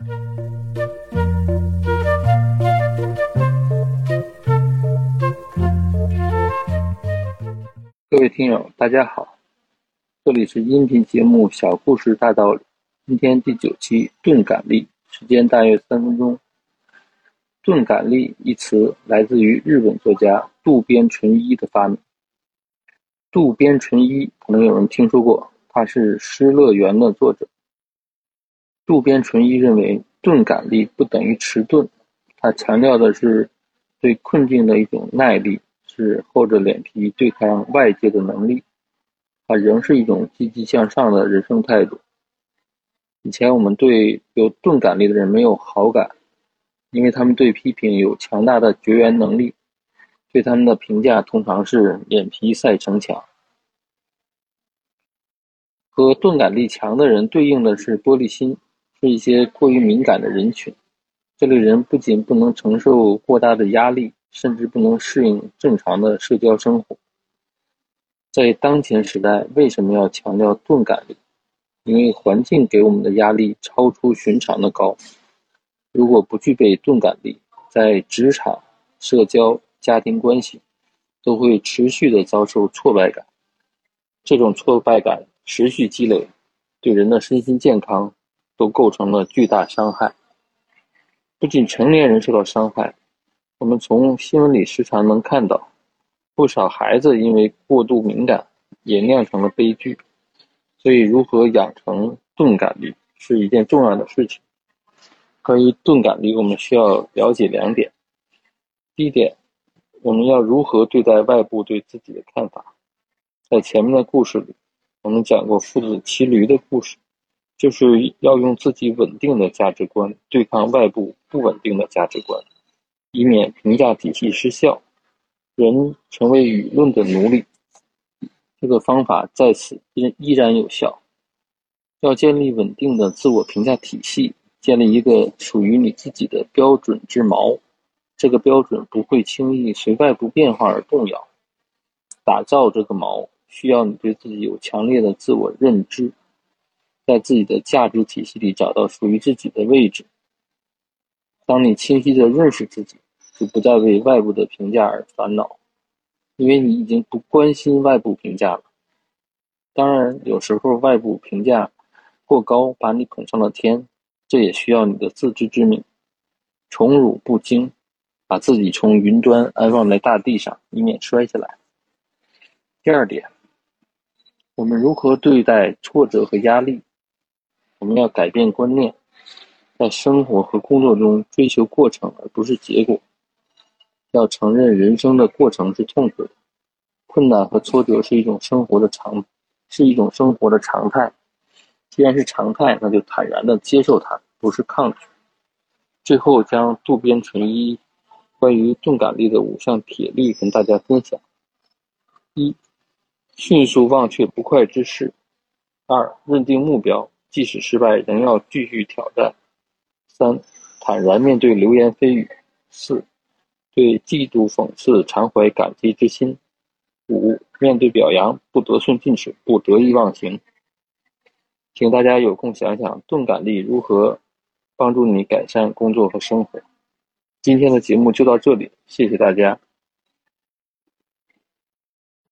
各位听友，大家好，这里是音频节目《小故事大道理》，今天第九期钝感力，时间大约三分钟。钝感力一词来自于日本作家渡边淳一的发明。渡边淳一可能有人听说过，他是《失乐园》的作者。渡边淳一认为，钝感力不等于迟钝，他强调的是对困境的一种耐力。是厚着脸皮对抗外界的能力，它仍是一种积极向上的人生态度。以前我们对有钝感力的人没有好感，因为他们对批评有强大的绝缘能力，对他们的评价通常是脸皮赛城墙。和钝感力强的人对应的是玻璃心，是一些过于敏感的人群。这类人不仅不能承受过大的压力。甚至不能适应正常的社交生活。在当前时代，为什么要强调钝感力？因为环境给我们的压力超出寻常的高。如果不具备钝感力，在职场、社交、家庭关系，都会持续的遭受挫败感。这种挫败感持续积累，对人的身心健康都构成了巨大伤害。不仅成年人受到伤害。我们从新闻里时常能看到，不少孩子因为过度敏感，也酿成了悲剧。所以，如何养成钝感力是一件重要的事情。关于钝感力，我们需要了解两点。第一点，我们要如何对待外部对自己的看法。在前面的故事里，我们讲过父子骑驴的故事，就是要用自己稳定的价值观对抗外部不稳定的价值观。以免评价体系失效，人成为舆论的奴隶。这个方法在此依依然有效。要建立稳定的自我评价体系，建立一个属于你自己的标准之锚。这个标准不会轻易随外部变化而动摇。打造这个锚，需要你对自己有强烈的自我认知，在自己的价值体系里找到属于自己的位置。当你清晰地认识自己，就不再为外部的评价而烦恼，因为你已经不关心外部评价了。当然，有时候外部评价过高，把你捧上了天，这也需要你的自知之明，宠辱不惊，把自己从云端安放在大地上，以免摔下来。第二点，我们如何对待挫折和压力？我们要改变观念。在生活和工作中追求过程而不是结果，要承认人生的过程是痛苦的，困难和挫折是一种生活的常，是一种生活的常态。既然是常态，那就坦然的接受它，不是抗拒。最后将渡边淳一关于钝感力的五项铁律跟大家分享：一、迅速忘却不快之事；二、认定目标，即使失败仍要继续挑战。三，坦然面对流言蜚语；四，对嫉妒讽刺常怀感激之心；五，面对表扬不得寸进尺，不得意忘形。请大家有空想想，钝感力如何帮助你改善工作和生活。今天的节目就到这里，谢谢大家。